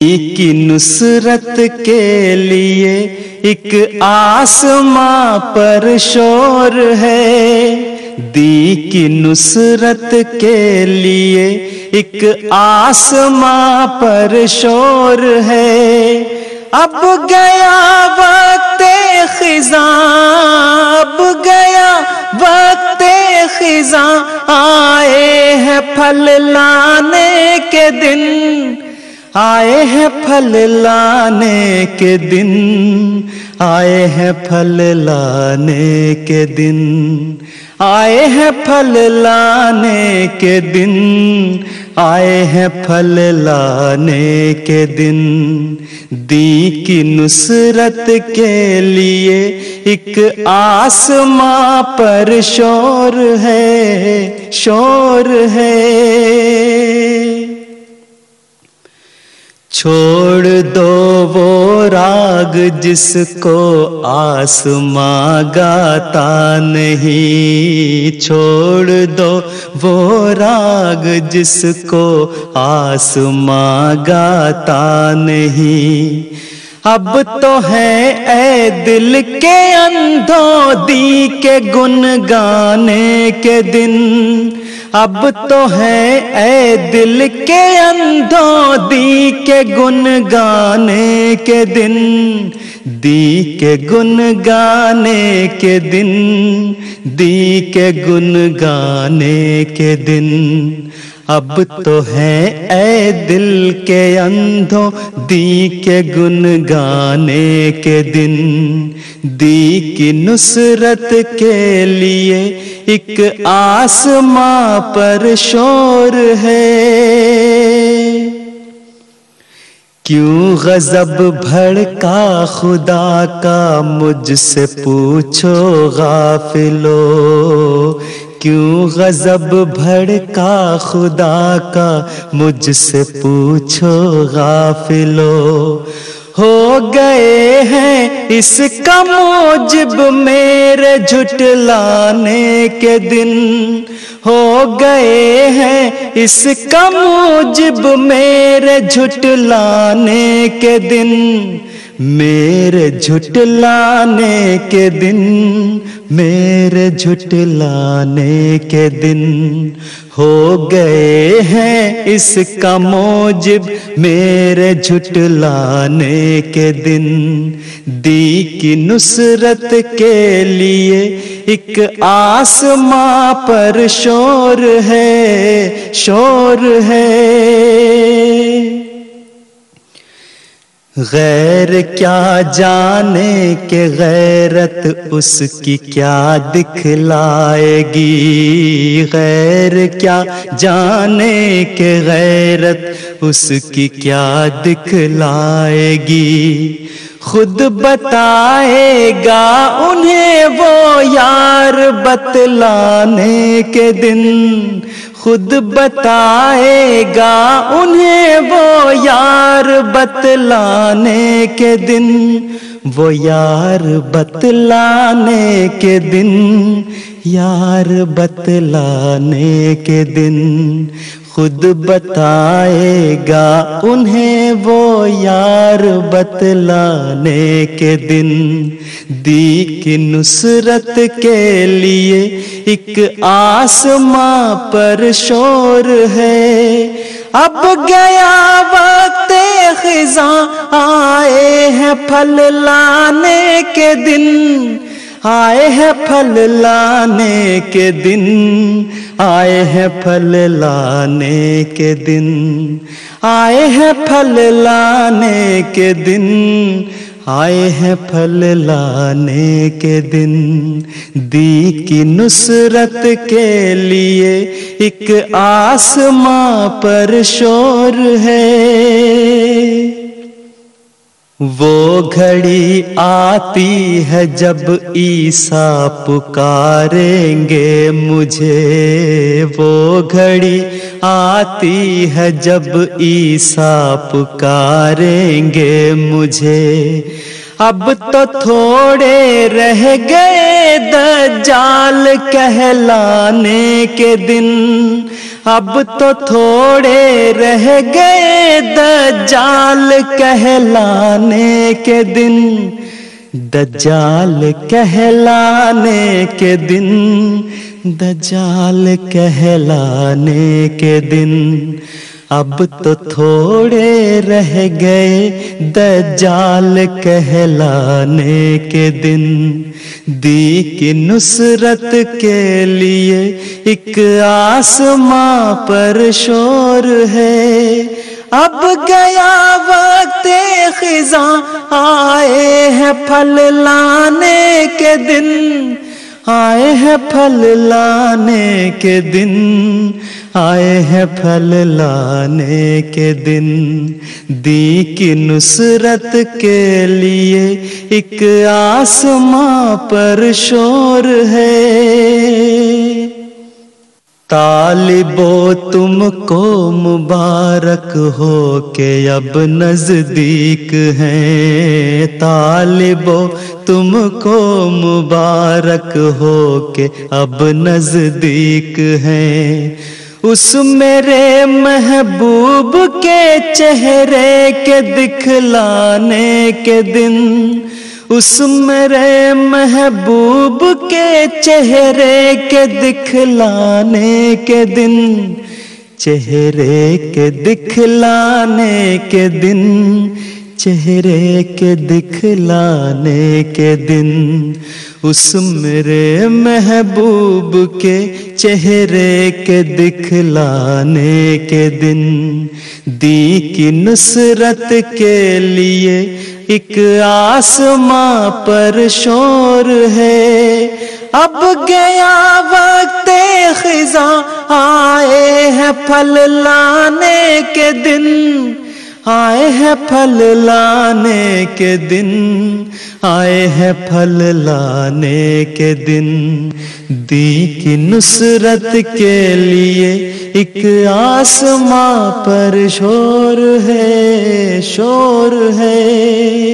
کی نصرت کے لیے ایک آسماں پر شور ہے۔ دی کی نصرت کے لیے ایک آسماں پر شور ہے۔ اب گیا وقت خزاں، اب گیا وقت خزاں۔ آئے ہیں پھل لانے کے دن۔ آئے ہیں پھل لانے کے دن، آئے ہیں پھل لانے کے دن، آئے ہیں پھل لانے کے دن، آئے ہیں پھل لانے کے دن۔ دی کی نصرت کے لیے ایک آسماں پر شور ہے شور ہے۔ چھوڑ دو وہ راگ جس کو آسماں گاتا نہیں۔ چھوڑ دو وہ راگ جس کو آسماں گاتا نہیں۔ اب تو ہے اے دل کے اندھوں دی کے گن گانے کے دن۔ اب تو ہے اے دل کے اندھوں دی کے گن گانے کے دن۔ دی کے گن گانے کے دن، دی کے گن گانے کے دن۔ اب تو ہے اے دل کے اندھوں، دی کے گن گانے کے دن۔ دی کی نصرت کے لیے ایک آسماں پر شور ہے۔ کیوں غضب بھڑکا خدا کا، مجھ سے پوچھو غافلو۔ کیوں غضب بھڑکا خدا کا؟ مجھ سے پوچھو غافلو، ہو گئے ہیں اس کا موجب میرے جھٹلانے کے دن۔ ہو گئے ہیں اس کا موجب میرے جھٹلانے کے دن۔ میرے جھٹلانے کے دن، میرے جھٹلانے کے دن ہو گئے ہیں اس کا موجب میرے جھٹلانے کے دن۔ دی کی نصرت کے لیے ایک آسماں پر شور ہے شور ہے۔ غیر کیا جانے کہ غیرت اس کی کیا دکھلائے گی؟ غیر کیا جانے کہ غیرت اس کی کیا دکھلائے گی؟ خود بتائے گا انہیں وہ یار بتلانے کے دن خود بتائے گا انہیں وہ یار بتلانے کے دن، وہ یار بتلانے کے دن، یار بتلانے کے دن۔ خود بتائے گا انہیں وہ یار بتلانے کے دن۔ دی کی نصرت کے لیے ایک آسماں پر شور ہے۔ اب گیا وقت خزاں آئے ہیں پھل لانے کے دن۔ آئے ہیں پھل لانے کے دن، آئے ہیں پھل لانے کے دن، آئے ہیں پھل لانے کے دن، آئے ہیں پھل لانے کے دن۔ دی کی نصرت کے لیے ایک آسماں پر شور ہے۔ وہ گھڑی آتی ہے جب عیسیٰ پکاریں گے مجھے۔ وہ گھڑی آتی ہے جب عیسیٰ پکاریں گے مجھے۔ اب تو تھوڑے رہ گئے دجال کہلانے کے دن اب تو تھوڑے رہ گئے دجال کہلانے کے دن دجال کہلانے کے دن دجال کہلانے کے دن اب تو تھوڑے رہ گئے دجال کہلانے کے دن۔ دی کی نصرت کے لیے ایک آسماں پر شور ہے۔ اب گیا وقت خزاں آئے ہیں پھل لانے کے دن۔ آئے ہیں پھل لانے کے دن، آئے ہیں پھل لانے کے دن۔ دی کی نصرت کے لیے ایک آسماں پر شور ہے۔ طالبو، تم کو مبارک ہو کہ اب نزدیک ہیں۔ طالبو تم کو مبارک ہو کہ اب نزدیک ہیں۔ اس میرے محبوب کے چہرے کے دکھلانے کے دن، اس میرے محبوب کے چہرے کے دکھلانے کے دن، چہرے کے دکھلانے کے دن۔ چہرے کے دکھلانے کے دن، اس میرے محبوب کے چہرے کے دکھلانے کے دن۔ دی کی نصرت کے لیے ایک آسماں پر شور ہے۔ اب گیا وقت خزاں آئے ہیں پھل لانے کے دن۔ آئے ہیں پھل لانے کے دن، آئے ہیں پھل لانے کے دن۔ دی کی نصرت کے لیے ایک آسماں پر شور ہے شور ہے۔